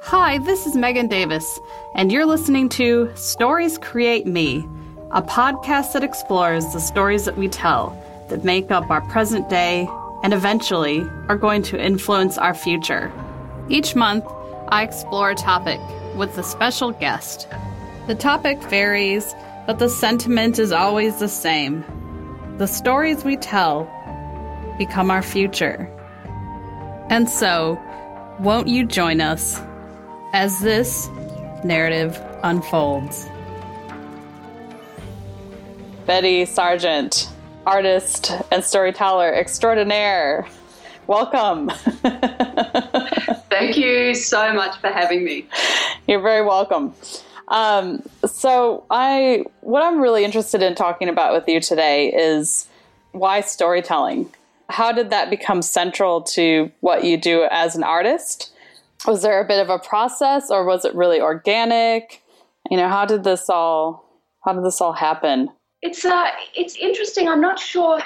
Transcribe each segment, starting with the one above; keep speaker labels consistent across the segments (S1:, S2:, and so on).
S1: Hi, this is Megan Davis, and you're listening to Stories Create Me, a podcast that explores the stories that we tell that make up our present day and eventually are going to influence our future. Each month, I explore a topic with a special guest. The topic varies, but the sentiment is always the same. The stories we tell become our future. And so, won't you join us as this narrative unfolds? Betty Sargeant, artist and storyteller extraordinaire. Welcome.
S2: Thank you so much for having me.
S1: You're very welcome. Um, so I, what I'm really interested in talking about with you today is why storytelling. How did that become central to what you do as an artist? Was there a bit of a process, or was it really organic? You know, how did this all, how did this all happen?
S2: It's uh, it's interesting. I'm not sure.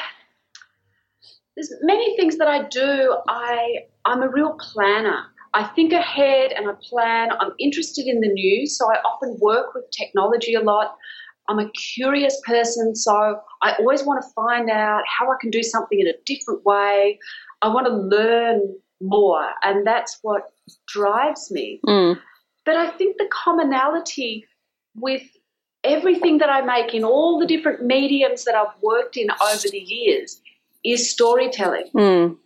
S2: There's many things that I do. I I'm a real planner. I think ahead and I plan. I'm interested in the news, so I often work with technology a lot. I'm a curious person, so I always want to find out how I can do something in a different way. I want to learn more, and that's what drives me.
S1: Mm.
S2: But I think the commonality with everything that I make in all the different mediums that I've worked in over the years is storytelling.
S1: Mm.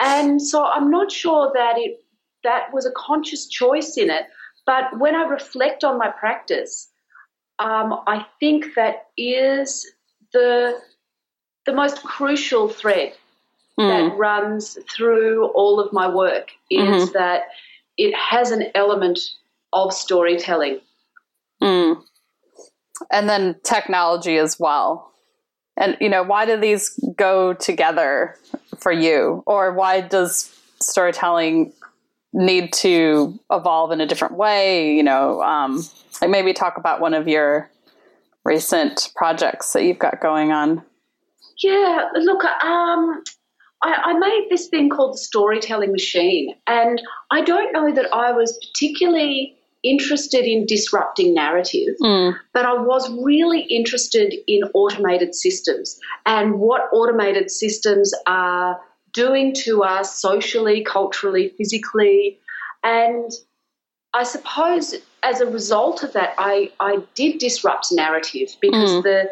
S2: And so I'm not sure that it that was a conscious choice in it. But when I reflect on my practice, um, I think that is the the most crucial thread
S1: Mm.
S2: that runs through all of my work is
S1: Mhm.
S2: that it has an element of storytelling.
S1: Mm. And then technology as well. And, you know, why do these go together for you? Or why does storytelling need to evolve in a different way? You know, um, like maybe talk about one of your recent projects that you've got going on.
S2: Yeah, look, um, I, I made this thing called the Storytelling Machine, and I don't know that I was particularly interested in disrupting narrative,
S1: Mm.
S2: but I was really interested in automated systems and what automated systems are doing to us socially, culturally, physically. And I suppose as a result of that, I, I did disrupt narrative because
S1: Mm.
S2: the,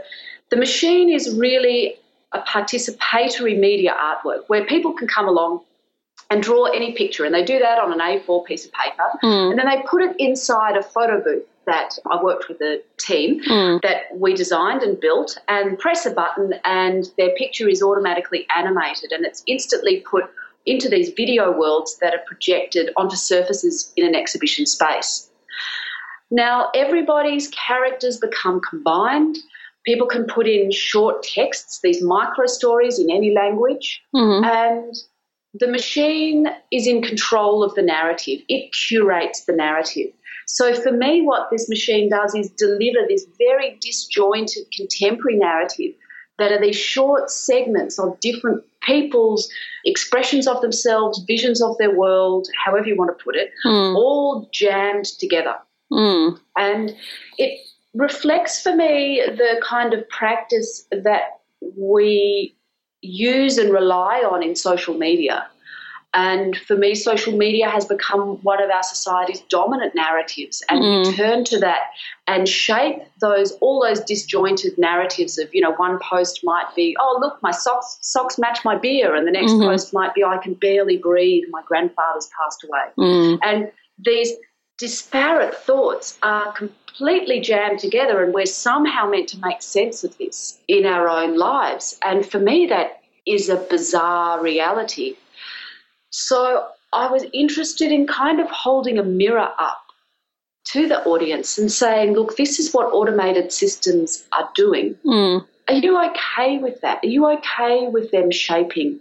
S2: the machine is really a participatory media artwork where people can come along and draw any picture, and they do that on an A4 piece of paper,
S1: Mm.
S2: and then they put it inside a photo booth that I worked with a team
S1: Mm.
S2: that we designed and built, and press a button, and their picture is automatically animated, and it's instantly put into these video worlds that are projected onto surfaces in an exhibition space. Now, everybody's characters become combined. People can put in short texts, these micro stories in any language,
S1: Mhm.
S2: and the machine is in control of the narrative. It curates the narrative. So for me, what this machine does is deliver this very disjointed contemporary narrative that are these short segments of different people's expressions of themselves, visions of their world, however you want to put it,
S1: Mm.
S2: all jammed together.
S1: Mm.
S2: And it reflects for me the kind of practice that we use and rely on in social media. And for me, social media has become one of our society's dominant narratives, and we
S1: Mm.
S2: turn to that and shape those all those disjointed narratives of you know one post might be oh look my socks socks match my beer, and the next
S1: Mhm.
S2: post might be I can barely breathe, my grandfather's passed away,
S1: Mm.
S2: and these disparate thoughts are completely jammed together, and we're somehow meant to make sense of this in our own lives. And for me, that is a bizarre reality. So I was interested in kind of holding a mirror up to the audience and saying, look, this is what automated systems are doing.
S1: Mm.
S2: Are you okay with that? Are you okay with them shaping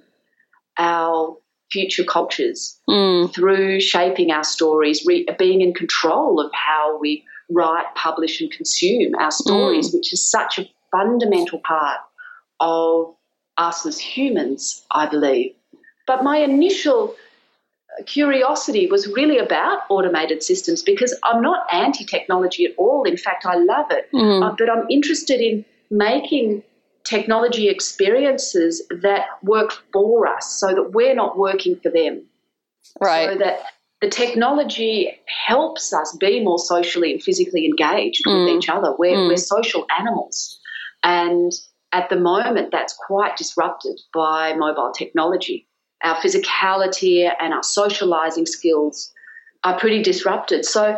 S2: our future cultures
S1: Mm.
S2: through shaping our stories, re- being in control of how we write, publish, and consume our stories, which is such a fundamental part of us as humans, I believe. But my initial curiosity was really about automated systems because I'm not anti technology at all. In fact, I love it.
S1: Mm-hmm.
S2: Uh, but I'm interested in making technology experiences that work for us so that we're not working for them.
S1: Right.
S2: So that the technology helps us be more socially and physically engaged
S1: Mm.
S2: with each other. We're, we're social animals. And at the moment, that's quite disrupted by mobile technology. Our physicality and our socializing skills are pretty disrupted. So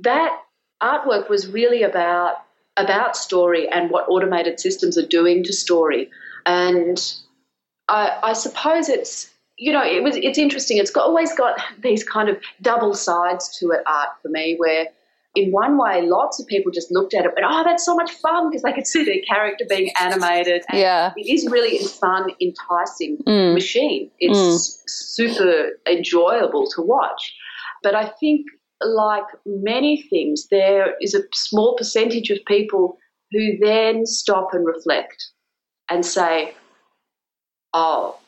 S2: that artwork was really about about story and what automated systems are doing to story. And I, I suppose it's you know it was it's interesting. It's got, always got these kind of double sides to it. Art for me, where in one way, lots of people just looked at it and oh, that's so much fun because they could see their character being animated. And
S1: Yeah.
S2: it is really a fun, enticing
S1: Mm.
S2: machine. It's super enjoyable to watch. But I think, like many things, there is a small percentage of people who then stop and reflect and say, oh,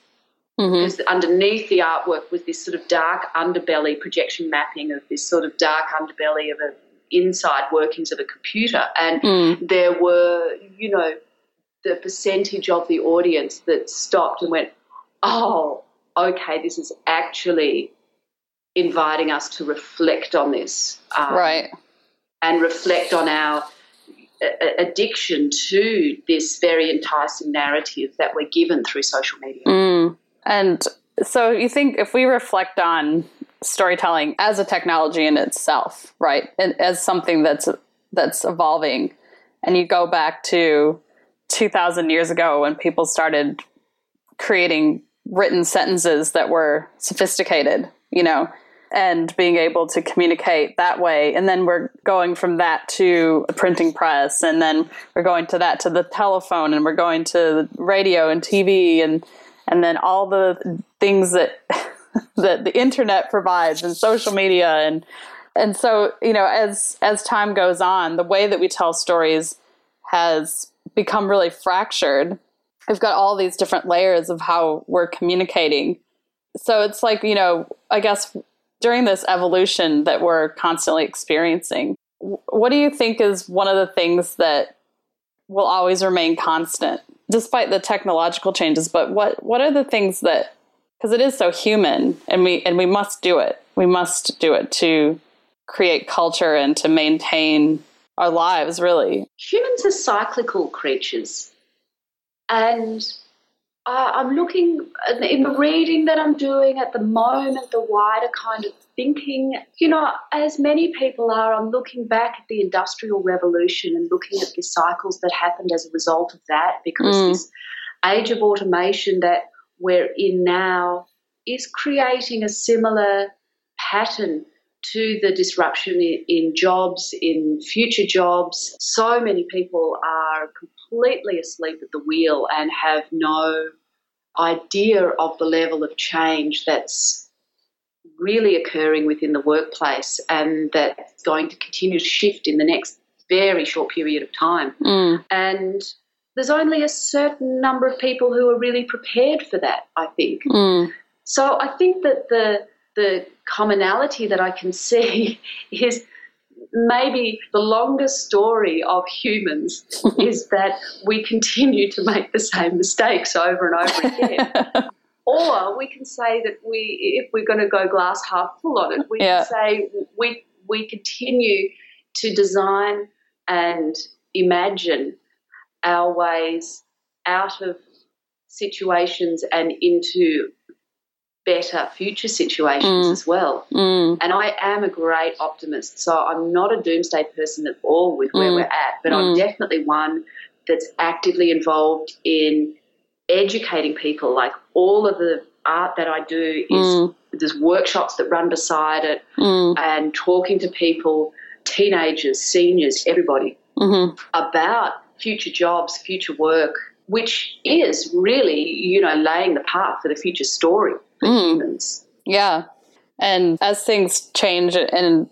S2: because underneath the artwork was this sort of dark underbelly projection mapping of this sort of dark underbelly of a inside workings of a computer and
S1: Mm.
S2: there were you know the percentage of the audience that stopped and went oh okay this is actually inviting us to reflect on this um,
S1: Right.
S2: and reflect on our addiction to this very enticing narrative that we're given through social media
S1: Mm. And so you think if we reflect on storytelling as a technology in itself, right, and as something that's that's evolving, and you go back to 2,000 years ago when people started creating written sentences that were sophisticated, you know, and being able to communicate that way. And then we're going from that to a printing press, and then we're going to that to the telephone, and we're going to radio and TV, and and then all the things that that the internet provides and social media and and so you know as as time goes on the way that we tell stories has become really fractured we've got all these different layers of how we're communicating so it's like you know i guess during this evolution that we're constantly experiencing what do you think is one of the things that will always remain constant despite the technological changes? But what what are the things that because it is so human and we and we must do it. We must do it to create culture and to maintain our lives really.
S2: Humans are cyclical creatures. And uh, I'm looking in the reading that I'm doing at the moment, the wider kind of thinking, you know, as many people are, I'm looking back at the Industrial Revolution and looking at the cycles that happened as a result of that because
S1: Mm.
S2: this age of automation that we're in now is creating a similar pattern to the disruption in, in jobs, in future jobs. So many people are completely asleep at the wheel and have no idea of the level of change that's really occurring within the workplace and that's going to continue to shift in the next very short period of time.
S1: mm.
S2: And there's only a certain number of people who are really prepared for that, I think.
S1: Mm.
S2: So I think that the the commonality that I can see is maybe the longest story of humans is that we continue to make the same mistakes over and over again. or we can say that we, if we're going to go glass half full on it, we
S1: Yeah.
S2: can say we we continue to design and imagine our ways out of situations and into better future situations
S1: Mm.
S2: as well.
S1: Mm.
S2: And I am a great optimist, so I'm not a doomsday person at all with where
S1: Mm.
S2: we're at, but I'm
S1: Mm.
S2: definitely one that's actively involved in educating people. Like all of the art that I do is
S1: Mm.
S2: there's workshops that run beside it
S1: Mm.
S2: and talking to people, teenagers, seniors, everybody
S1: Mhm.
S2: about future jobs, future work, which is really, you know, laying the path for the future story
S1: Mm. Yeah. And as things change and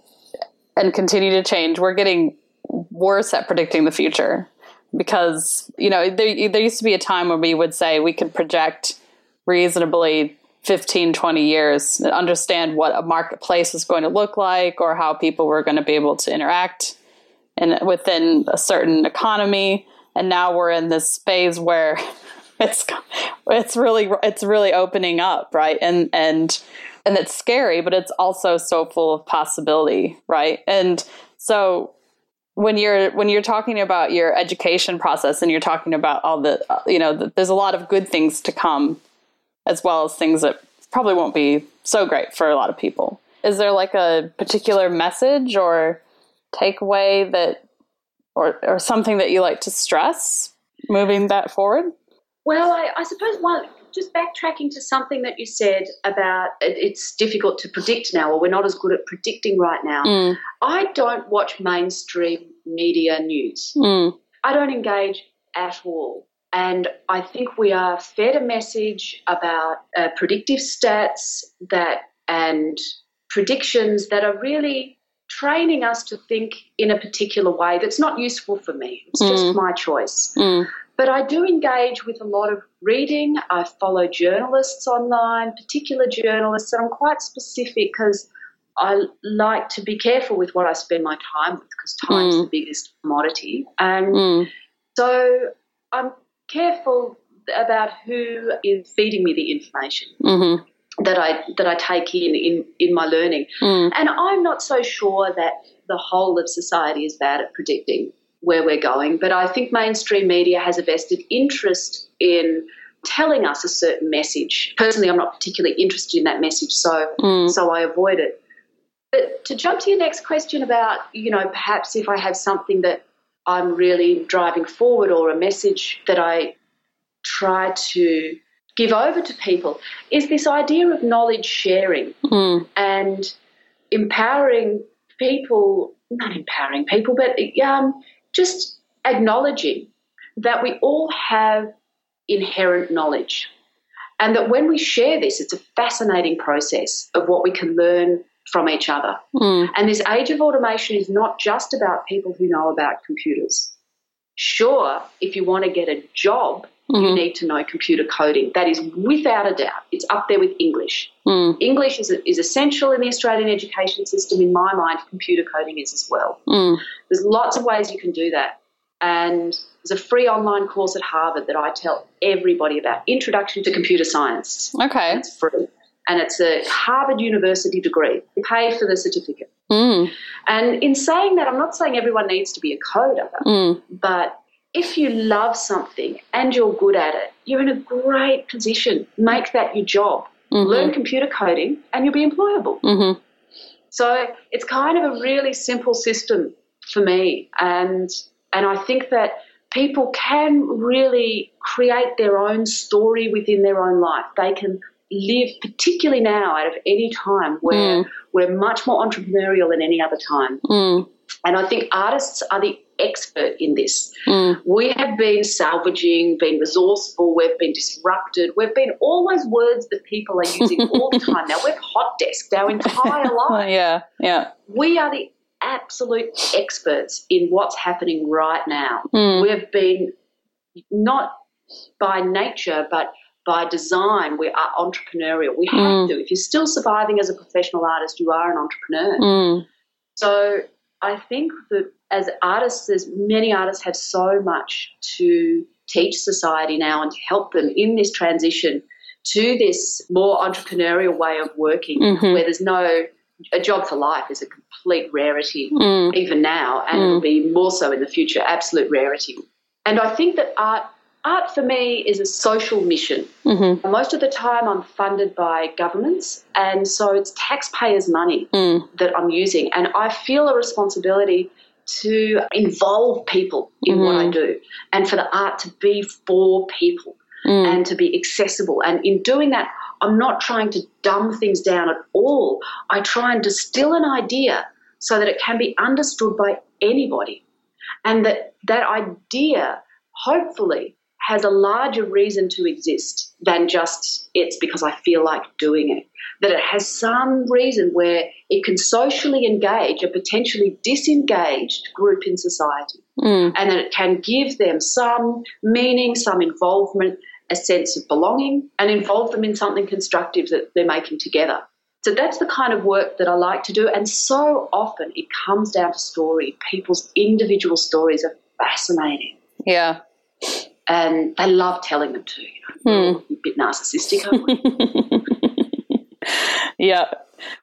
S1: and continue to change, we're getting worse at predicting the future because you know there there used to be a time when we would say we could project reasonably 15, 20 years, and understand what a marketplace is going to look like or how people were going to be able to interact and within a certain economy. And now we're in this phase where it's it's really it's really opening up, right? And and and it's scary, but it's also so full of possibility, right? And so when you're when you're talking about your education process and you're talking about all the you know the, there's a lot of good things to come as well as things that probably won't be so great for a lot of people. Is there like a particular message or takeaway that, or, or something that you like to stress moving that forward?
S2: Well, I, I suppose one, just backtracking to something that you said about it, it's difficult to predict now, or we're not as good at predicting right now. Mm. I don't watch mainstream media news. Mm. I don't engage at all. And I think we are fed a message about uh, predictive stats that and predictions that are really training us to think in a particular way that's not useful for me. It's mm. just my choice. Mm. But I do engage with a lot of reading. I follow journalists online, particular journalists, and I'm quite specific because I like to be careful with what I spend my time with because time's mm. the biggest commodity. And mm. so I'm careful about who is feeding me the information. Mm-hmm. That I that I take in in, in my learning, mm. and I'm not so sure that the whole of society is bad at predicting where we're going. But I think mainstream media has a vested interest in telling us a certain message. Personally, I'm not particularly interested in that message, so mm. so I avoid it. But to jump to your next question about, you know, perhaps if I have something that I'm really driving forward or a message that I try to give over to people is this idea of knowledge sharing mm. and empowering people, not empowering people, but um, just acknowledging that we all have inherent knowledge. And that when we share this, it's a fascinating process of what we can learn from each other. Mm. And this age of automation is not just about people who know about computers. Sure, if you want to get a job, mm-hmm. you need to know computer coding. That is without a doubt. It's up there with English. Mm. English is, is essential in the Australian education system. In my mind, computer coding is as well. Mm. There's lots of ways you can do that. And there's a free online course at Harvard that I tell everybody about Introduction to Computer Science.
S1: Okay.
S2: It's free and it's a Harvard University degree. You pay for the certificate. Mm. And in saying that, I'm not saying everyone needs to be a coder, mm. but if you love something and you're good at it, you're in a great position. Make that your job. Mm-hmm. Learn computer coding and you'll be employable. Mm-hmm. So it's kind of a really simple system for me. And, and I think that people can really create their own story within their own life. They can live, particularly now, out of any time where mm. we're much more entrepreneurial than any other time. Mm. And I think artists are the expert in this. Mm. We have been salvaging, been resourceful, we've been disrupted, we've been all those words that people are using all the time. Now we've hot desked our entire life.
S1: yeah, yeah.
S2: We are the absolute experts in what's happening right now. Mm. We've been not by nature, but by design, we are entrepreneurial. We have mm. to. If you're still surviving as a professional artist, you are an entrepreneur. Mm. So I think that as artists, there's many artists have so much to teach society now and to help them in this transition to this more entrepreneurial way of working, mm-hmm. where there's no a job for life is a complete rarity mm. even now, and mm. it'll be more so in the future, absolute rarity. And I think that art art for me is a social mission. Mm-hmm. Most of the time, I'm funded by governments, and so it's taxpayers' money mm. that I'm using. And I feel a responsibility to involve people in mm-hmm. what I do and for the art to be for people mm. and to be accessible. And in doing that, I'm not trying to dumb things down at all. I try and distill an idea so that it can be understood by anybody. And that that idea, hopefully, has a larger reason to exist than just it's because I feel like doing it. That it has some reason where it can socially engage a potentially disengaged group in society. Mm. And that it can give them some meaning, some involvement, a sense of belonging and involve them in something constructive that they're making together. So that's the kind of work that I like to do. And so often it comes down to story. People's individual stories are fascinating.
S1: Yeah.
S2: And they love telling them too. You know, hmm. a bit narcissistic,
S1: yeah.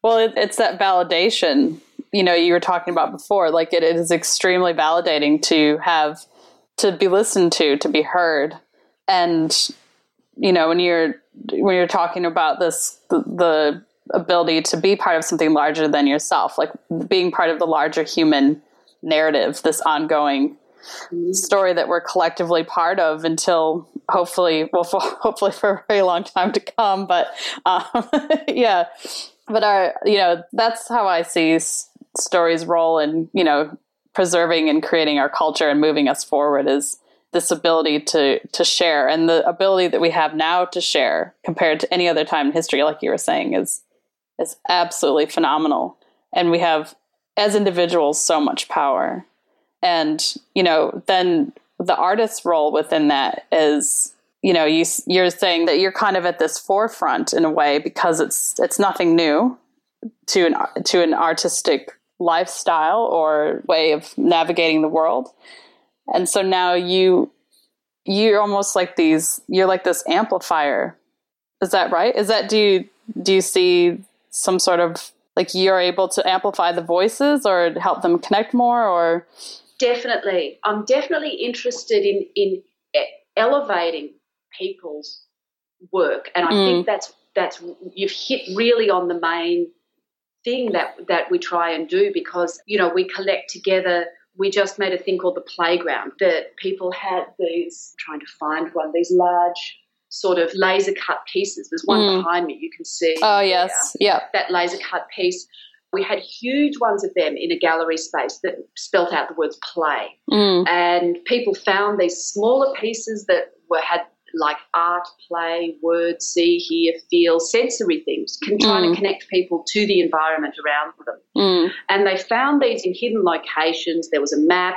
S1: Well, it, it's that validation, you know, you were talking about before. Like it, it is extremely validating to have, to be listened to, to be heard. And, you know, when you're, when you're talking about this, the, the ability to be part of something larger than yourself, like being part of the larger human narrative, this ongoing story that we're collectively part of until hopefully, well, for, hopefully for a very long time to come. But um, yeah, but our, you know, that's how I see s- stories roll and, you know, preserving and creating our culture and moving us forward is this ability to to share and the ability that we have now to share compared to any other time in history like you were saying is is absolutely phenomenal. And we have, as individuals, so much power. And, you know, then the artist's role within that is, you know, you, you're saying that you're kind of at this forefront in a way because it's, it's nothing new to an, to an artistic lifestyle or way of navigating the world. And so now you, you're almost like these, you're like this amplifier. Is that right? Is that, do you, do you see some sort of like you're able to amplify the voices or help them connect more or
S2: definitely i'm definitely interested in in elevating people's work and i mm. think that's that's you've hit really on the main thing that that we try and do because you know we collect together we just made a thing called the playground that people had these trying to find one these large sort of laser cut pieces. There's one mm. behind me you can see.
S1: Oh, yes. Yeah.
S2: That laser cut piece. We had huge ones of them in a gallery space that spelt out the words play. Mm. And people found these smaller pieces that were had like art, play, words, see, hear, feel, sensory things, can, trying mm. to connect people to the environment around them. Mm. And they found these in hidden locations. There was a map.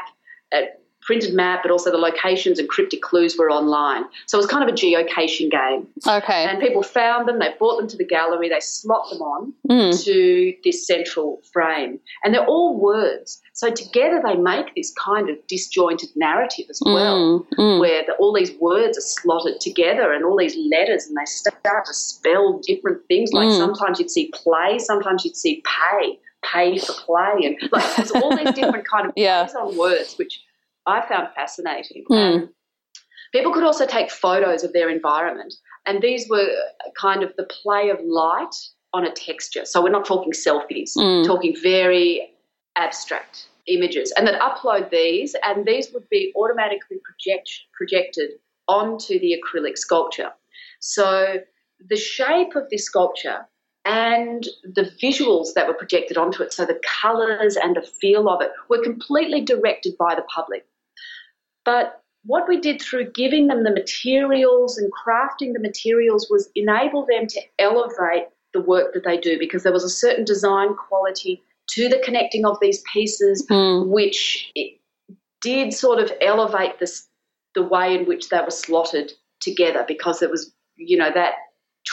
S2: At printed map, but also the locations and cryptic clues were online. So it was kind of a geocaching game.
S1: Okay.
S2: And people found them, they brought them to the gallery, they slot them on mm. to this central frame. And they're all words. So together they make this kind of disjointed narrative as well, mm. Mm. where the, all these words are slotted together and all these letters, and they start to spell different things. Like mm. sometimes you'd see play, sometimes you'd see pay pay for play and like there's all these different kind of yeah. plays on words which I found fascinating. Mm. people could also take photos of their environment, and these were kind of the play of light on a texture. So we're not talking selfies, mm. talking very abstract images, and then upload these, and these would be automatically project, projected onto the acrylic sculpture. So the shape of this sculpture and the visuals that were projected onto it, so the colours and the feel of it, were completely directed by the public. But what we did through giving them the materials and crafting the materials was enable them to elevate the work that they do because there was a certain design quality to the connecting of these pieces, mm. which did sort of elevate this, the way in which they were slotted together because it was, you know, that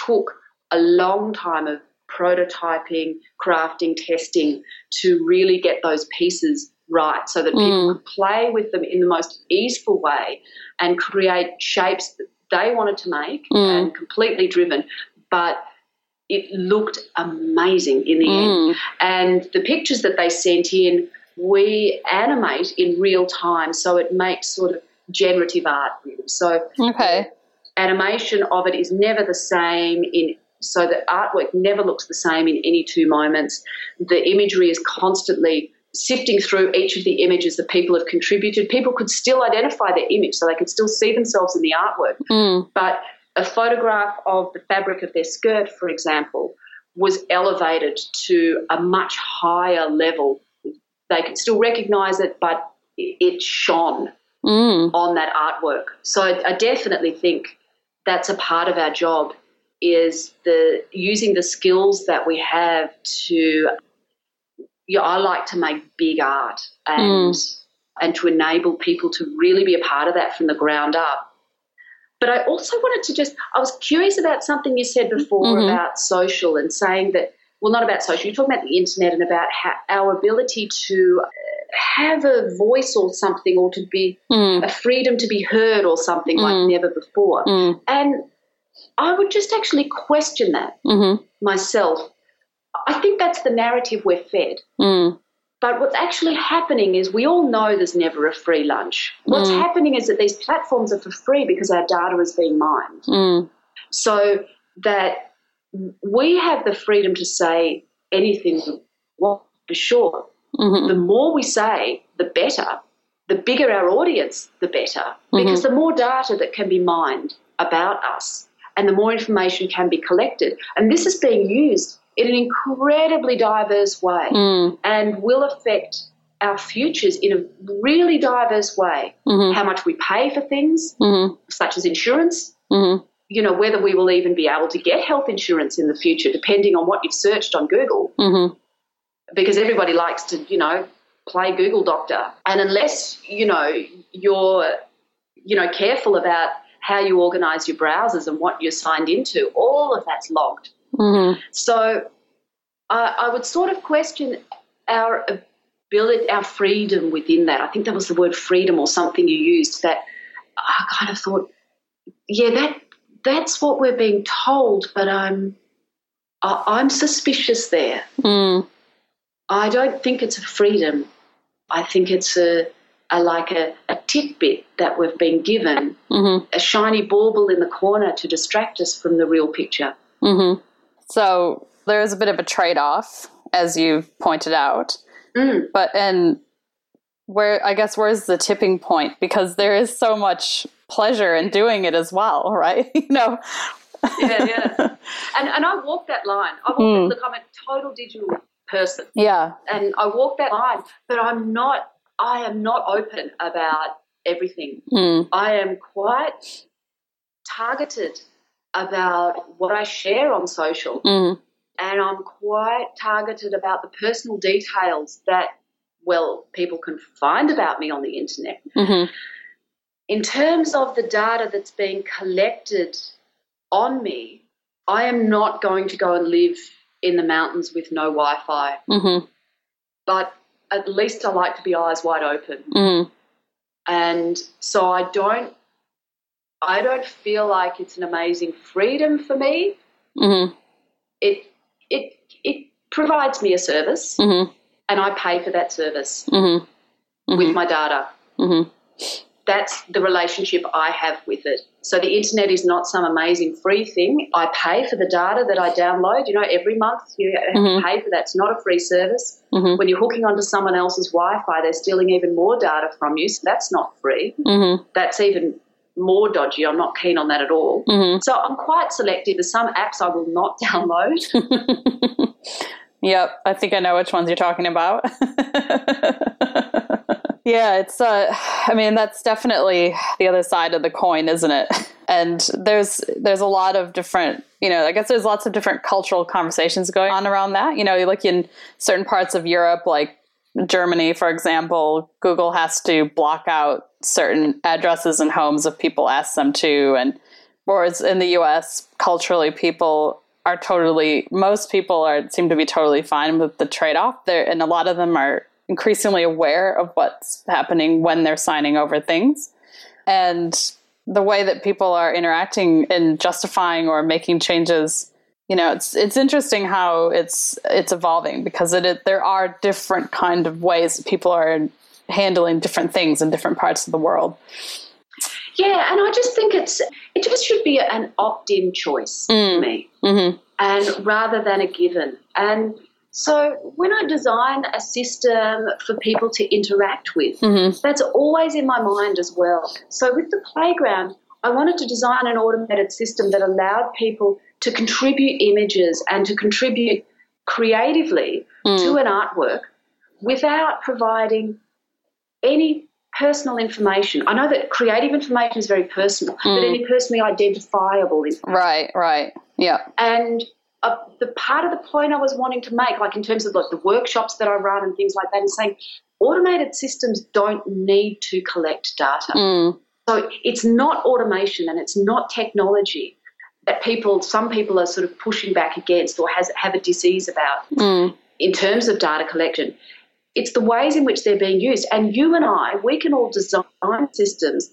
S2: took a long time of prototyping, crafting, testing to really get those pieces right so that people mm. could play with them in the most easeful way and create shapes that they wanted to make mm. and completely driven. But it looked amazing in the mm. end. And the pictures that they sent in, we animate in real time, so it makes sort of generative art. Really. So
S1: okay.
S2: animation of it is never the same in so the artwork never looks the same in any two moments. The imagery is constantly sifting through each of the images that people have contributed, people could still identify their image, so they could still see themselves in the artwork.
S1: Mm.
S2: But a photograph of the fabric of their skirt, for example, was elevated to a much higher level. They could still recognize it, but it shone mm. on that artwork. So I, I definitely think that's a part of our job is the using the skills that we have to yeah, I like to make big art and mm. and to enable people to really be a part of that from the ground up. But I also wanted to just, I was curious about something you said before
S1: Mhm.
S2: about social and saying that, well, not about social, you're talking about the internet and about how, our ability to uh, have a voice or something or to be
S1: Mm,
S2: a freedom to be heard or something
S1: Mm.
S2: like never before.
S1: mm,
S2: And I would just actually question that
S1: mm-hmm,
S2: myself. I think that's the narrative we're fed.
S1: mm,
S2: But what's actually happening is we all know there's never a free lunch. What's
S1: Mm.
S2: happening is that these platforms are for free because our data is being mined.
S1: mm,
S2: So that we have the freedom to say anything we want for sure.
S1: mm-hmm,
S2: The more we say, the better. The bigger our audience, the better. Because the more data that can be mined about us and the more information can be collected. And this is being used in an incredibly diverse way
S1: mm,
S2: and will affect our futures in a really diverse way.
S1: mm-hmm,
S2: How much we pay for things,
S1: mm-hmm,
S2: such as insurance,
S1: mm-hmm,
S2: you know, whether we will even be able to get health insurance in the future, depending on what you've searched on Google,
S1: mm-hmm,
S2: because everybody likes to, you know, play Google Doctor. And unless, you know, you're, you know, careful about how you organize your browsers and what you're signed into, all of that's logged.
S1: Mm-hmm,
S2: So I, I would sort of question our ability, our freedom within that. I think that was the word freedom or something you used that I kind of thought, yeah, that that's what we're being told, but I'm I, I'm suspicious there.
S1: mm,
S2: I don't think it's a freedom. I think it's a, a like a, a tidbit that we've been given,
S1: mm-hmm.
S2: a shiny bauble in the corner to distract us from the real picture.
S1: Mm-hmm. So there is a bit of a trade off, as you've pointed out.
S2: Mm.
S1: But and where I guess where's the tipping point? Because there is so much pleasure in doing it as well, right? you know.
S2: Yeah, yeah. And and I walk that line. I walk
S1: Mm.
S2: look, I'm a total digital person,
S1: yeah.
S2: and I walk that line. But I'm not. I am not open about everything.
S1: Mm,
S2: I am quite targeted about what I share on social,
S1: mm,
S2: and I'm quite targeted about the personal details that well people can find about me on the internet.
S1: mm-hmm,
S2: In terms of the data that's being collected on me, I am not going to go and live in the mountains with no Wi Fi,
S1: mm-hmm,
S2: but at least I like to be eyes wide open.
S1: mm,
S2: And so I don't. I don't feel like it's an amazing freedom for me.
S1: mm-hmm,
S2: It it it provides me a service,
S1: mm-hmm,
S2: and I pay for that service
S1: mm-hmm,
S2: with my data.
S1: mm-hmm,
S2: that's the relationship I have with it. So the internet is not some amazing free thing. I pay for the data that I download. You know, every month you have
S1: Mhm.
S2: to pay for that. It's not a free service. When you're hooking onto someone else's Wi-Fi, they're stealing even more data from you. So that's not free.
S1: mm-hmm,
S2: That's even more dodgy. I'm not keen on that at all.
S1: mm-hmm.
S2: So I'm quite selective. There's some apps I will not download.
S1: Yep, I think I know which ones you're talking about. yeah, it's uh I mean that's definitely the other side of the coin, isn't it? And there's there's a lot of different, you know, I guess there's lots of different cultural conversations going on around that. You know, you look in certain parts of Europe like Germany, for example, Google has to block out certain addresses and homes if people ask them to and whereas in the US culturally people are totally most people are seem to be totally fine with the trade-off. There and a lot of them are increasingly aware of what's happening when they're signing over things. And the way that people are interacting and justifying or making changes you know it's it's interesting how it's it's evolving because it, it there are different kind of ways people are handling different things in different parts of the world
S2: yeah, and I just think it's it just should be an opt-in choice
S1: Mm.
S2: for me.
S1: mm-hmm.
S2: and rather than a given. And so when I design a system for people to interact with,
S1: Mm-hmm.
S2: that's always in my mind as well. So with the playground, I wanted to design an automated system that allowed people to contribute images and to contribute creatively to an artwork without providing any personal information. I know that creative information is very personal, but any personally identifiable is
S1: right right yeah
S2: And uh, the part of the point I was wanting to make, like in terms of like the workshops that I run and things like that, is saying automated systems don't need to collect data.
S1: mm.
S2: So it's not automation and it's not technology that people, some people are sort of pushing back against or has, have a disease about
S1: Mm.
S2: in terms of data collection. It's the ways in which they're being used. And you and I, we can all design systems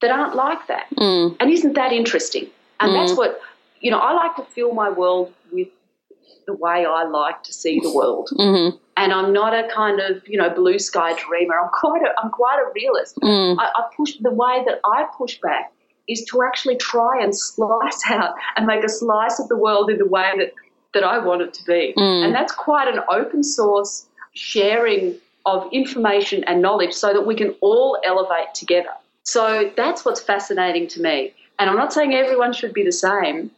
S2: that aren't like that.
S1: Mm.
S2: And isn't that interesting? And that's
S1: Mm.
S2: what, you know, I like to fill my world with the way I like to see the world.
S1: Mm-hmm.
S2: And I'm not a kind of, you know, blue sky dreamer. I'm quite a, I'm quite a realist.
S1: Mm.
S2: I, I push the way that I push back is to actually try and slice out and make a slice of the world in the way that, that I want it to be.
S1: Mm.
S2: And that's quite an open source sharing of information and knowledge so that we can all elevate together. So that's what's fascinating to me. And I'm not saying everyone should be the same,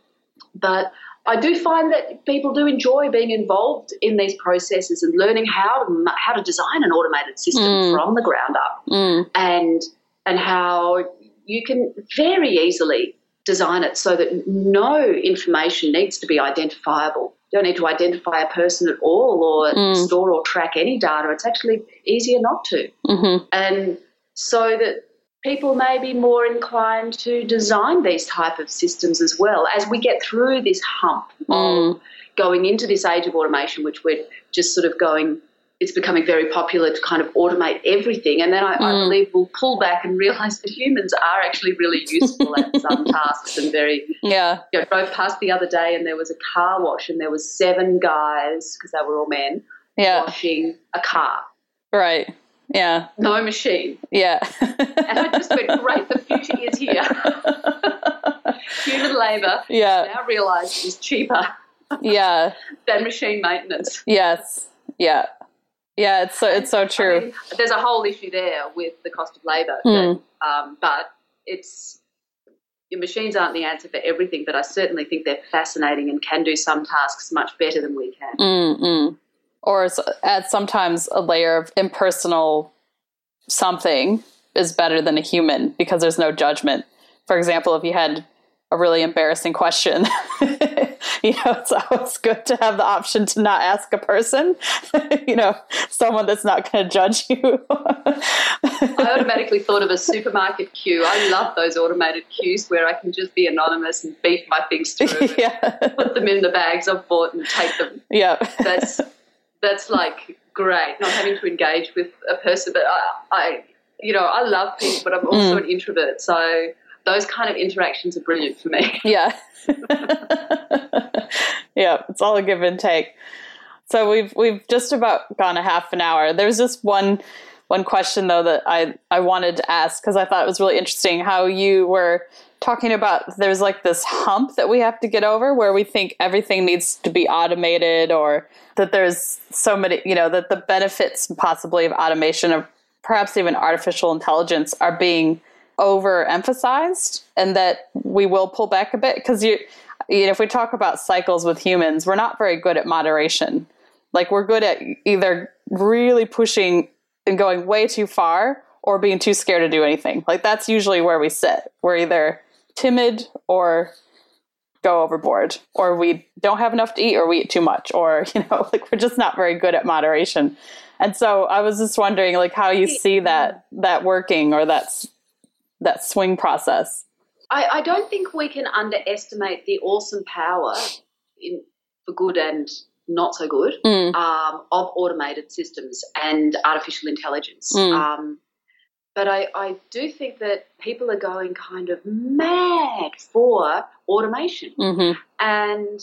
S2: but I do find that people do enjoy being involved in these processes and learning how to how to design an automated system
S1: Mm.
S2: from the ground up
S1: Mm.
S2: and and how you can very easily design it so that no information needs to be identifiable. Don't need to identify a person at all or
S1: Mm.
S2: store or track any data. It's actually easier not to.
S1: Mm-hmm.
S2: And so that people may be more inclined to design these type of systems as well as we get through this hump
S1: Mm.
S2: of going into this age of automation, which we're just sort of going it's becoming very popular to kind of automate everything. And then I, I
S1: Mm.
S2: believe we'll pull back and realize that humans are actually really useful at some tasks and very.
S1: Yeah.
S2: You know, drove past the other day and there was a car wash and there was seven guys because they were all men
S1: Yeah.
S2: washing a car,
S1: Right. Yeah.
S2: no machine.
S1: Yeah.
S2: And I just went, great, the future is here. Human labour,
S1: yeah.
S2: now realised, is cheaper
S1: Yeah.
S2: than machine maintenance.
S1: Yes. Yeah. Yeah. It's so it's so
S2: I
S1: true.
S2: mean, there's a whole issue there with the cost of labour,
S1: Mm.
S2: but, um, but it's your machines aren't the answer for everything. But I certainly think they're fascinating and can do some tasks much better than we can.
S1: Mm-mm. Or add sometimes a layer of impersonal something is better than a human because there's no judgment. For example, if you had a really embarrassing question, you know, it's always good to have the option to not ask a person, you know, someone that's not going to judge you.
S2: I automatically thought of a supermarket queue. I love those automated queues where I can just be anonymous and beat my things through,
S1: yeah.
S2: put them in the bags I've bought, and take them.
S1: Yeah.
S2: That's that's like great. Not having to engage with a person, but I, I you know, I love people, but I'm also mm. an introvert, so those kind of interactions are brilliant for me.
S1: Yeah. yeah, it's all a give and take. So we've we've just about gone a half an hour. There's just one one question though that I I wanted to ask because I thought it was really interesting how you were talking about there's like this hump that we have to get over where we think everything needs to be automated or that there's so many, you know, that the benefits possibly of automation or perhaps even artificial intelligence are being overemphasized and that we will pull back a bit. Because you you know if we talk about cycles with humans we're not very good at moderation. Like we're good at either really pushing and going way too far or being too scared to do anything. Like that's usually where we sit. We're either timid or go overboard or we don't have enough to eat or we eat too much or you know like we're just not very good at moderation. And so i was just wondering like how you see um, that that working or that's that swing process
S2: I, I don't think we can underestimate the awesome power in for good and not so good
S1: Mm.
S2: um, of automated systems and artificial intelligence.
S1: Mm.
S2: Um, but I, I do think that people are going kind of mad for automation.
S1: hmm
S2: and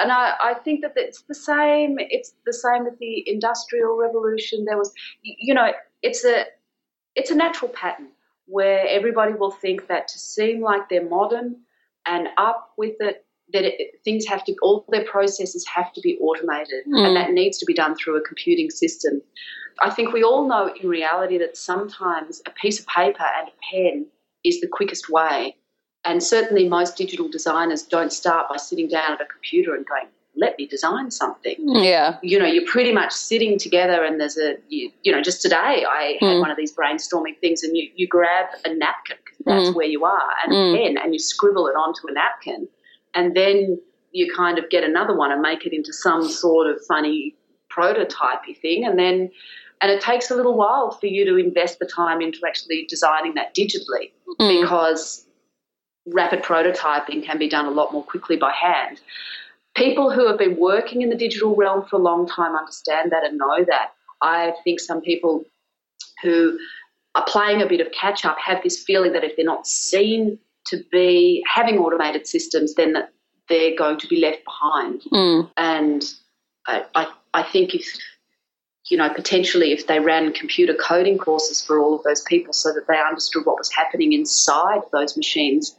S2: and I, I think that it's the same. It's the same with the industrial revolution. There was, you know, it's a it's a natural pattern where everybody will think that to seem like they're modern and up with it, that it, things have to all their processes have to be automated,
S1: Mm.
S2: and that needs to be done through a computing system. I think we all know in reality that sometimes a piece of paper and a pen is the quickest way and certainly, most digital designers don't start by sitting down at a computer and going, let me design something.
S1: yeah
S2: You know, you're pretty much sitting together, and there's a, you, you know, just today I had
S1: Mm.
S2: one of these brainstorming things, and you, you grab a napkin, because that's
S1: Mm.
S2: where you are, and
S1: Mm.
S2: a pen, and you scribble it onto a napkin, and then you kind of get another one and make it into some sort of funny prototypey thing, and then and it takes a little while for you to invest the time into actually designing that digitally
S1: Mm.
S2: because rapid prototyping can be done a lot more quickly by hand. People who have been working in the digital realm for a long time understand that and know that. I think some people who are playing a bit of catch up have this feeling that if they're not seen to be having automated systems, then that they're going to be left behind.
S1: Mm.
S2: And I, I, I think if you know potentially if they ran computer coding courses for all of those people so that they understood what was happening inside those machines,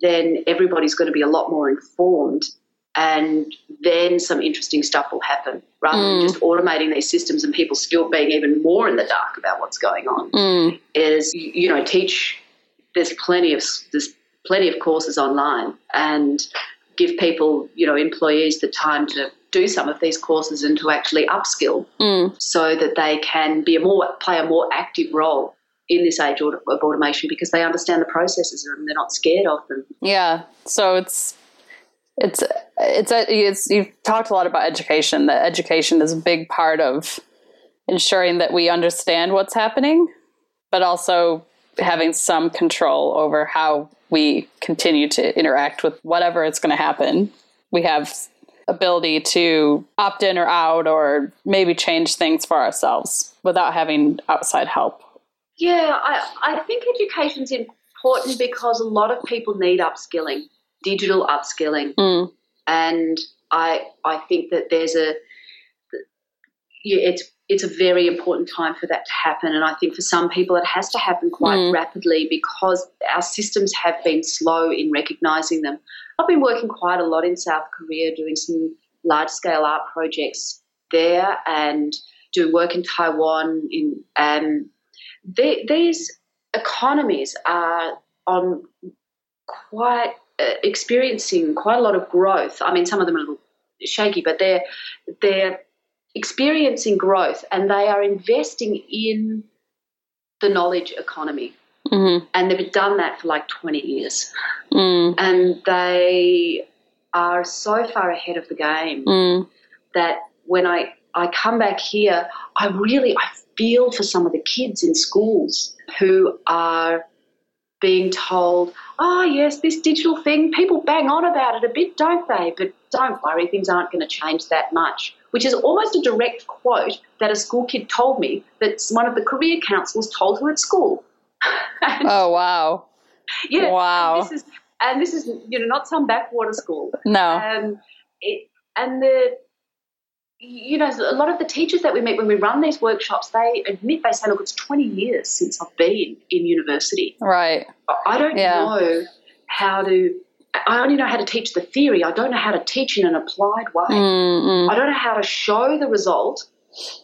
S2: then everybody's going to be a lot more informed. And then some interesting stuff will happen rather
S1: Mm.
S2: than just automating these systems and people still being even more in the dark about what's going on
S1: Mm.
S2: is you know teach there's plenty of there's plenty of courses online and give people you know employees the time to do some of these courses and to actually upskill
S1: Mm.
S2: so that they can be a more play a more active role in this age of automation because they understand the processes and they're not scared of them
S1: Yeah. So it's it's it's it's you've talked a lot about education. That education is a big part of ensuring that we understand what's happening, but also having some control over how we continue to interact with whatever it's going to happen. We have ability to opt in or out or maybe change things for ourselves without having outside help.
S2: Yeah, I, I think education's important because a lot of people need upskilling, digital upskilling.
S1: Mm.
S2: And I I think that there's a yeah, it's it's a very important time for that to happen. And I think for some people it has to happen quite
S1: Mm.
S2: rapidly because our systems have been slow in recognizing them. I've been working quite a lot in South Korea doing some large scale art projects there and doing work in Taiwan in and the, these economies are on quite experiencing quite a lot of growth. I mean, some of them are a little shaky, but they're they're experiencing growth and they are investing in the knowledge economy.
S1: Mm-hmm.
S2: And they've done that for like 20 years.
S1: Mm.
S2: And they are so far ahead of the game
S1: Mm.
S2: that when I, I come back here, I really I feel for some of the kids in schools who are being told, oh yes, this digital thing, people bang on about it a bit, don't they? But don't worry, things aren't going to change that much. Which is almost a direct quote that a school kid told me that one of the career counselors told her at school. And,
S1: Oh wow.
S2: yeah,
S1: wow.
S2: And this is and this is you know not some backwater school.
S1: No.
S2: Um, it, and the, you know, a lot of the teachers that we meet when we run these workshops, they admit, they say, look, it's 20 years since I've been in university.
S1: Right.
S2: I don't
S1: Yeah.
S2: know how to, I only know how to teach the theory. I don't know how to teach in an applied way.
S1: Mm-mm.
S2: I don't know how to show the result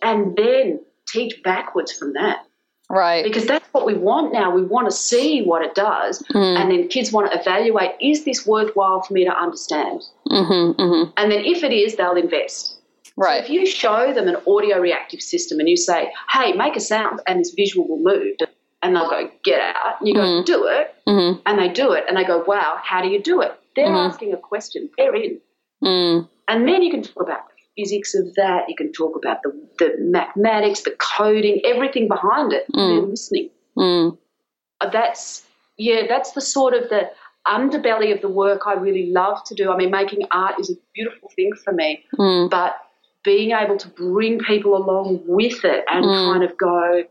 S2: and then teach backwards from that.
S1: Right.
S2: Because that's what we want now. We want to see what it does,
S1: Mm.
S2: and then kids want to evaluate is this worthwhile for me to understand?
S1: Mm-hmm, mm-hmm.
S2: And then if it is, they'll invest.
S1: Right.
S2: If you show them an audio reactive system and you say, hey, make a sound and this visual will move, and they'll go, get out, and you go,
S1: Mm.
S2: do it,
S1: Mm-hmm.
S2: and they do it, and they go, wow, how do you do it? They're
S1: Mhm.
S2: asking a question, they're in.
S1: Mm.
S2: And then you can talk about the physics of that, you can talk about the, the mathematics, the coding, everything behind it.
S1: Mm.
S2: They're listening.
S1: Mm.
S2: Uh, That's, yeah, that's the sort of the underbelly of the work I really love to do. I mean, making art is a beautiful thing for me
S1: Mm.
S2: but being able to bring people along with it and
S1: Mm.
S2: kind of go,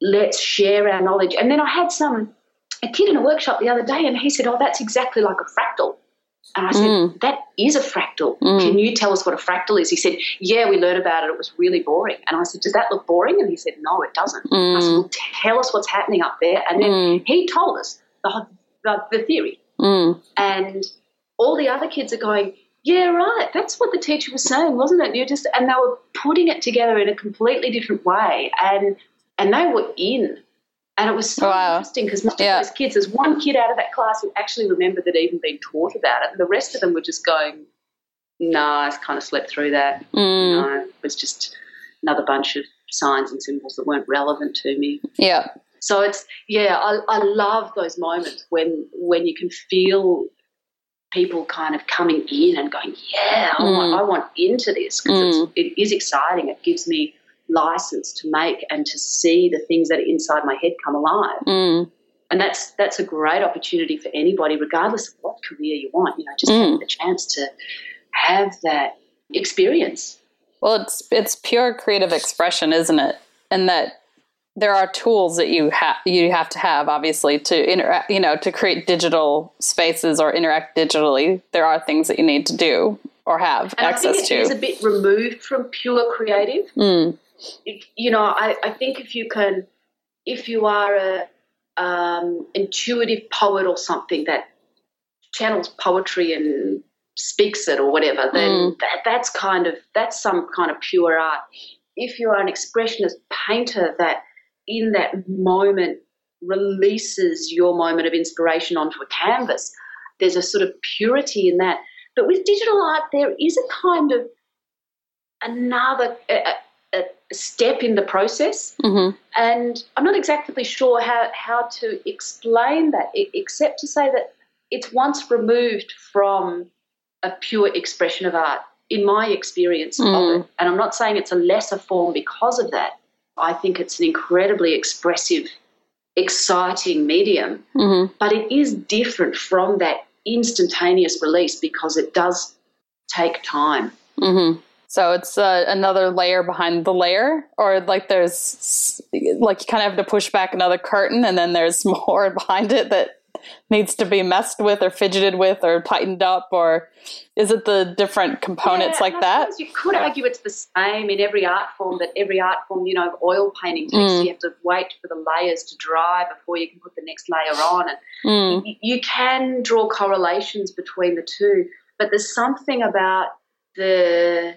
S2: let's share our knowledge. And then I had some a kid in a workshop the other day, and he said, "Oh, that's exactly like a fractal." And I said,
S1: Mm.
S2: "That is a fractal.
S1: Mm.
S2: Can you tell us what a fractal is?" He said, "Yeah, we learned about it. It was really boring." And I said, "Does that look boring?" And he said, "No, it doesn't." I said,
S1: Mm.
S2: "Well, tell us what's happening up there." And then
S1: Mm.
S2: he told us the, the, the theory
S1: Mm.
S2: and all the other kids are going, yeah, right. That's what the teacher was saying, wasn't it? You just and they were putting it together in a completely different way, and and they were in, and it was so
S1: Wow.
S2: interesting because most
S1: Yeah.
S2: of those kids, there's one kid out of that class who actually remembered that even being taught about it, and the rest of them were just going, nah, I kind of slept through that.
S1: Mm.
S2: No, it was just another bunch of signs and symbols that weren't relevant to me.
S1: Yeah.
S2: So it's yeah, I, I love those moments when when you can feel people kind of coming in and going, yeah, I, want,
S1: Mm.
S2: I want into this because
S1: Mm.
S2: it is exciting. It gives me license to make and to see the things that are inside my head come alive.
S1: Mm.
S2: And that's that's a great opportunity for anybody, regardless of what career you want. You know, just
S1: Mm.
S2: the chance to have that experience.
S1: Well, it's it's pure creative expression, isn't it? And that there are tools that you have you have to have, obviously, to interact. You know, to create digital spaces or interact digitally. There are things that you need to do or have
S2: And I
S1: access
S2: think it is
S1: to.
S2: a bit removed from pure creative.
S1: Mm.
S2: you know, I, I think if you can, if you are a um, intuitive poet or something that channels poetry and speaks it or whatever, then
S1: Mm.
S2: that, that's kind of that's some kind of pure art. If you are an expressionist painter that in that moment releases your moment of inspiration onto a canvas, there's a sort of purity in that. But with digital art, there is a kind of another a, a step in the process,
S1: hmm
S2: and I'm not exactly sure how, how to explain that, except to say that it's once removed from a pure expression of art, in my experience
S1: Mm.
S2: of it. And I'm not saying it's a lesser form because of that. I think it's an incredibly expressive, exciting medium,
S1: hmm
S2: but it is different from that instantaneous release because it does take time.
S1: hmm So it's uh, another layer behind the layer, or like there's like you kind of have to push back another curtain, and then there's more behind it that needs to be messed with, or fidgeted with, or tightened up, or is it the different components
S2: Yeah,
S1: like that?
S2: You could argue it's the same in every art form, that every art form, you know, oil painting takes,
S1: Mm.
S2: you have to wait for the layers to dry before you can put the next layer on. And
S1: Mm,
S2: you can draw correlations between the two, but there's something about the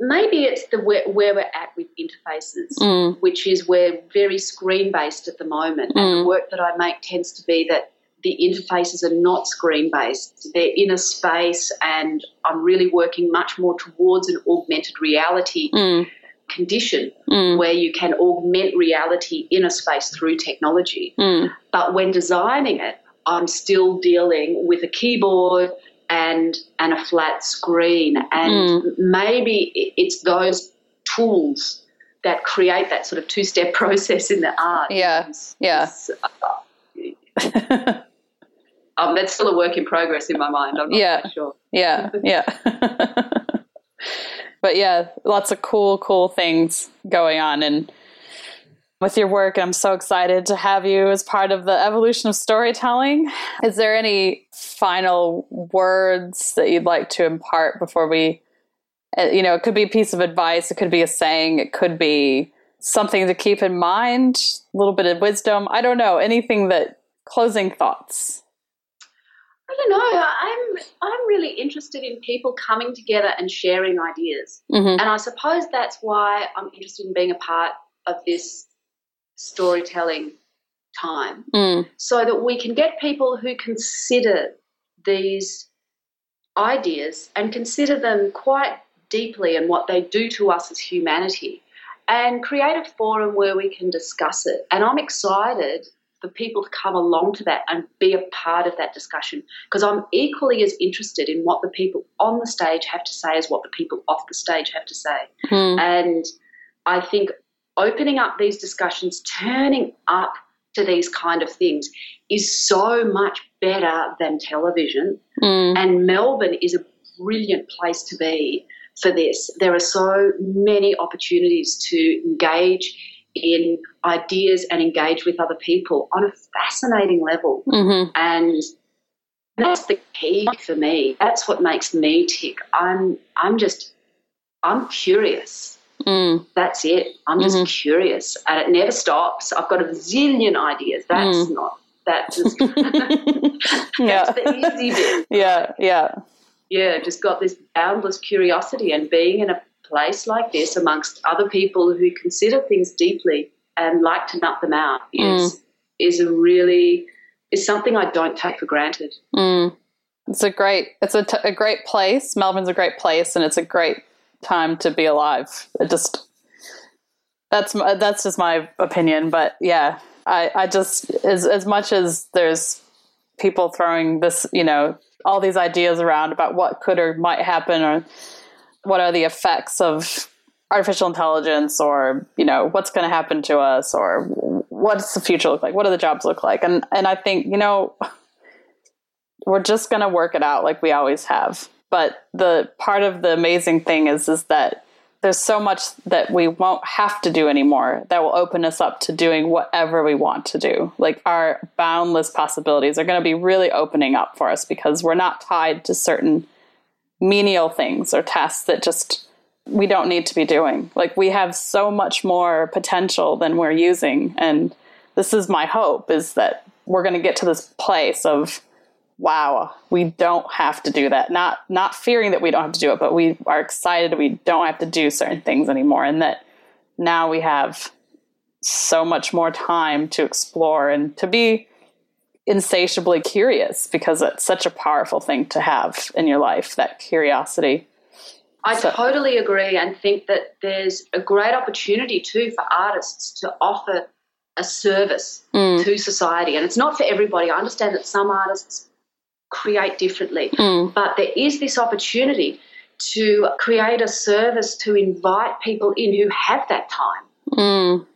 S2: maybe it's the where, where we're at with interfaces,
S1: mm,
S2: which is we're very screen based at the moment, and
S1: Mm.
S2: the work that I make tends to be that the interfaces are not screen based. They're in a space, and I'm really working much more towards an augmented reality
S1: mm,
S2: condition
S1: mm,
S2: where you can augment reality in a space through technology.
S1: mm,
S2: But when designing it, I'm still dealing with a keyboard and and a flat screen, and maybe it's those tools that create that sort of two-step process in the art.
S1: Yeah, yeah.
S2: uh, um, that's still a work in progress in my mind. I'm not
S1: Yeah.
S2: sure.
S1: yeah, yeah. but yeah, lots of cool, cool things going on, and with your work. I'm so excited to have you as part of the evolution of storytelling. Is there any final words that you'd like to impart before we, uh, you know, it could be a piece of advice, it could be a saying, it could be something to keep in mind, a little bit of wisdom. I don't know, anything that closing thoughts.
S2: I don't know. I'm I'm really interested in people coming together and sharing ideas.
S1: hmm
S2: And I suppose that's why I'm interested in being a part of this storytelling time
S1: Mm,
S2: so that we can get people who consider these ideas and consider them quite deeply and what they do to us as humanity and create a forum where we can discuss it. And I'm excited for people to come along to that and be a part of that discussion because I'm equally as interested in what the people on the stage have to say as what the people off the stage have to say.
S1: mm,
S2: And I think opening up these discussions, turning up to these kind of things is so much better than television.
S1: mm,
S2: And Melbourne is a brilliant place to be for this. There are so many opportunities to engage in ideas and engage with other people on a fascinating level.
S1: mhm.
S2: And that's the key for me. That's what makes me tick. I'm I'm just I'm curious.
S1: Mm,
S2: That's it. I'm just
S1: Mhm.
S2: curious, and it never stops. I've got a zillion ideas. That's
S1: Mm.
S2: not. That's just
S1: yeah.
S2: that's the easy bit.
S1: yeah, yeah.
S2: Yeah, just got this boundless curiosity, and being in a place like this amongst other people who consider things deeply and like to nut them out is is a really is something I don't take for granted.
S1: Mm. It's a great, it's a, t- a great place. Melbourne's a great place, and it's a great time to be alive. It just that's that's just my opinion, but yeah, I I just as as much as there's people throwing this, you know, all these ideas around about what could or might happen or what are the effects of artificial intelligence or you know what's going to happen to us or what's the future look like? What do the jobs look like? And and i think you know we're just going to work it out like we always have but the part of the amazing thing is is that there's so much that we won't have to do anymore that will open us up to doing whatever we want to do like our boundless possibilities are going to be really opening up for us because we're not tied to certain menial things or tasks that just we don't need to be doing. Like we have so much more potential than we're using. And this is my hope is that we're going to get to this place of wow, we don't have to do that. Not not fearing that we don't have to do it, but we are excited we don't have to do certain things anymore and that now we have so much more time to explore and to be insatiably curious because it's such a powerful thing to have in your life that curiosity
S2: I so, totally agree and think that there's a great opportunity too for artists to offer a service mm. to society. And it's not for everybody. I understand that some artists create differently, mm. but there is this opportunity to create a service to invite people in who have that time mm.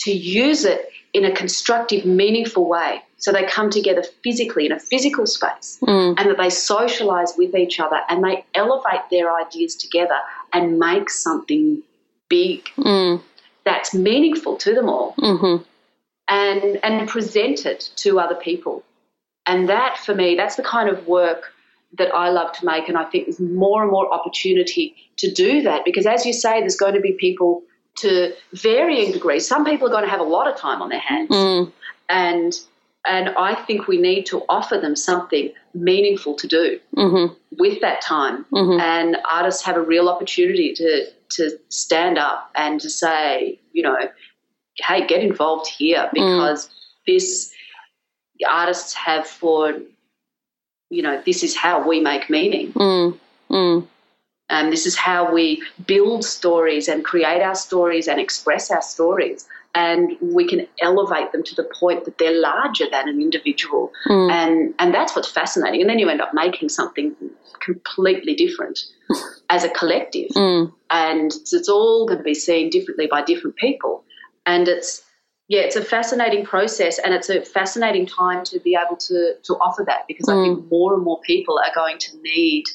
S2: to use it in a constructive, meaningful way. So they come together physically in a physical space mm. and that they socialize with each other and they elevate their ideas together and make something big mm. that's meaningful to them all mm-hmm. and, and present it to other people. And that, for me, that's the kind of work that I love to make. And I think there's more and more opportunity to do that because, as you say, there's going to be people to varying degrees. Some people are going to have a lot of time on their hands, mm. and and I think we need to offer them something meaningful to do mm-hmm. with that time. Mm-hmm. And artists have a real opportunity to to stand up and to say, you know, hey, get involved here mm. because mm. this artists have for you know this is how we make meaning. Mm. mm. And this is how we build stories and create our stories and express our stories. And we can elevate them to the point that they're larger than an individual. Mm. And, and that's what's fascinating. And then you end up making something completely different as a collective. Mm. And it's all going to be seen differently by different people. And it's, yeah, it's a fascinating process and it's a fascinating time to be able to, to offer that because mm. I think more and more people are going to need –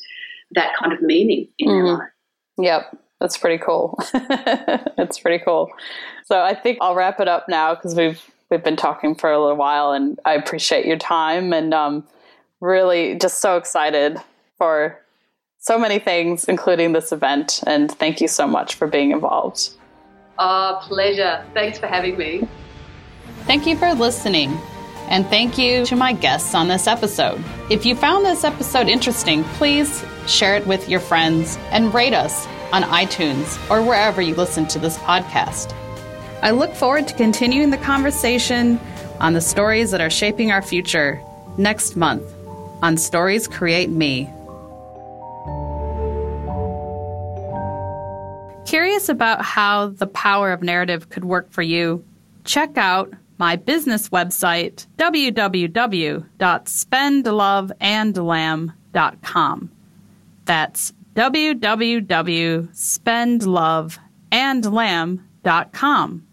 S2: that kind of meaning in mm. their life.
S1: Yep. That's pretty cool. That's pretty cool. So I think I'll wrap it up now because we've we've been talking for a little while, and I appreciate your time and um, really just so excited for so many things, including this event. And thank you so much for being involved.
S2: Ah, pleasure. Thanks for having me.
S1: Thank you for listening. And thank you to my guests on this episode. If you found this episode interesting, please share it with your friends, and rate us on iTunes or wherever you listen to this podcast. I look forward to continuing the conversation on the stories that are shaping our future next month on Stories Create Me. Curious about how the power of narrative could work for you? Check out my business website, www.spendloveandlamb.com. That's www.spendloveandlamb.com.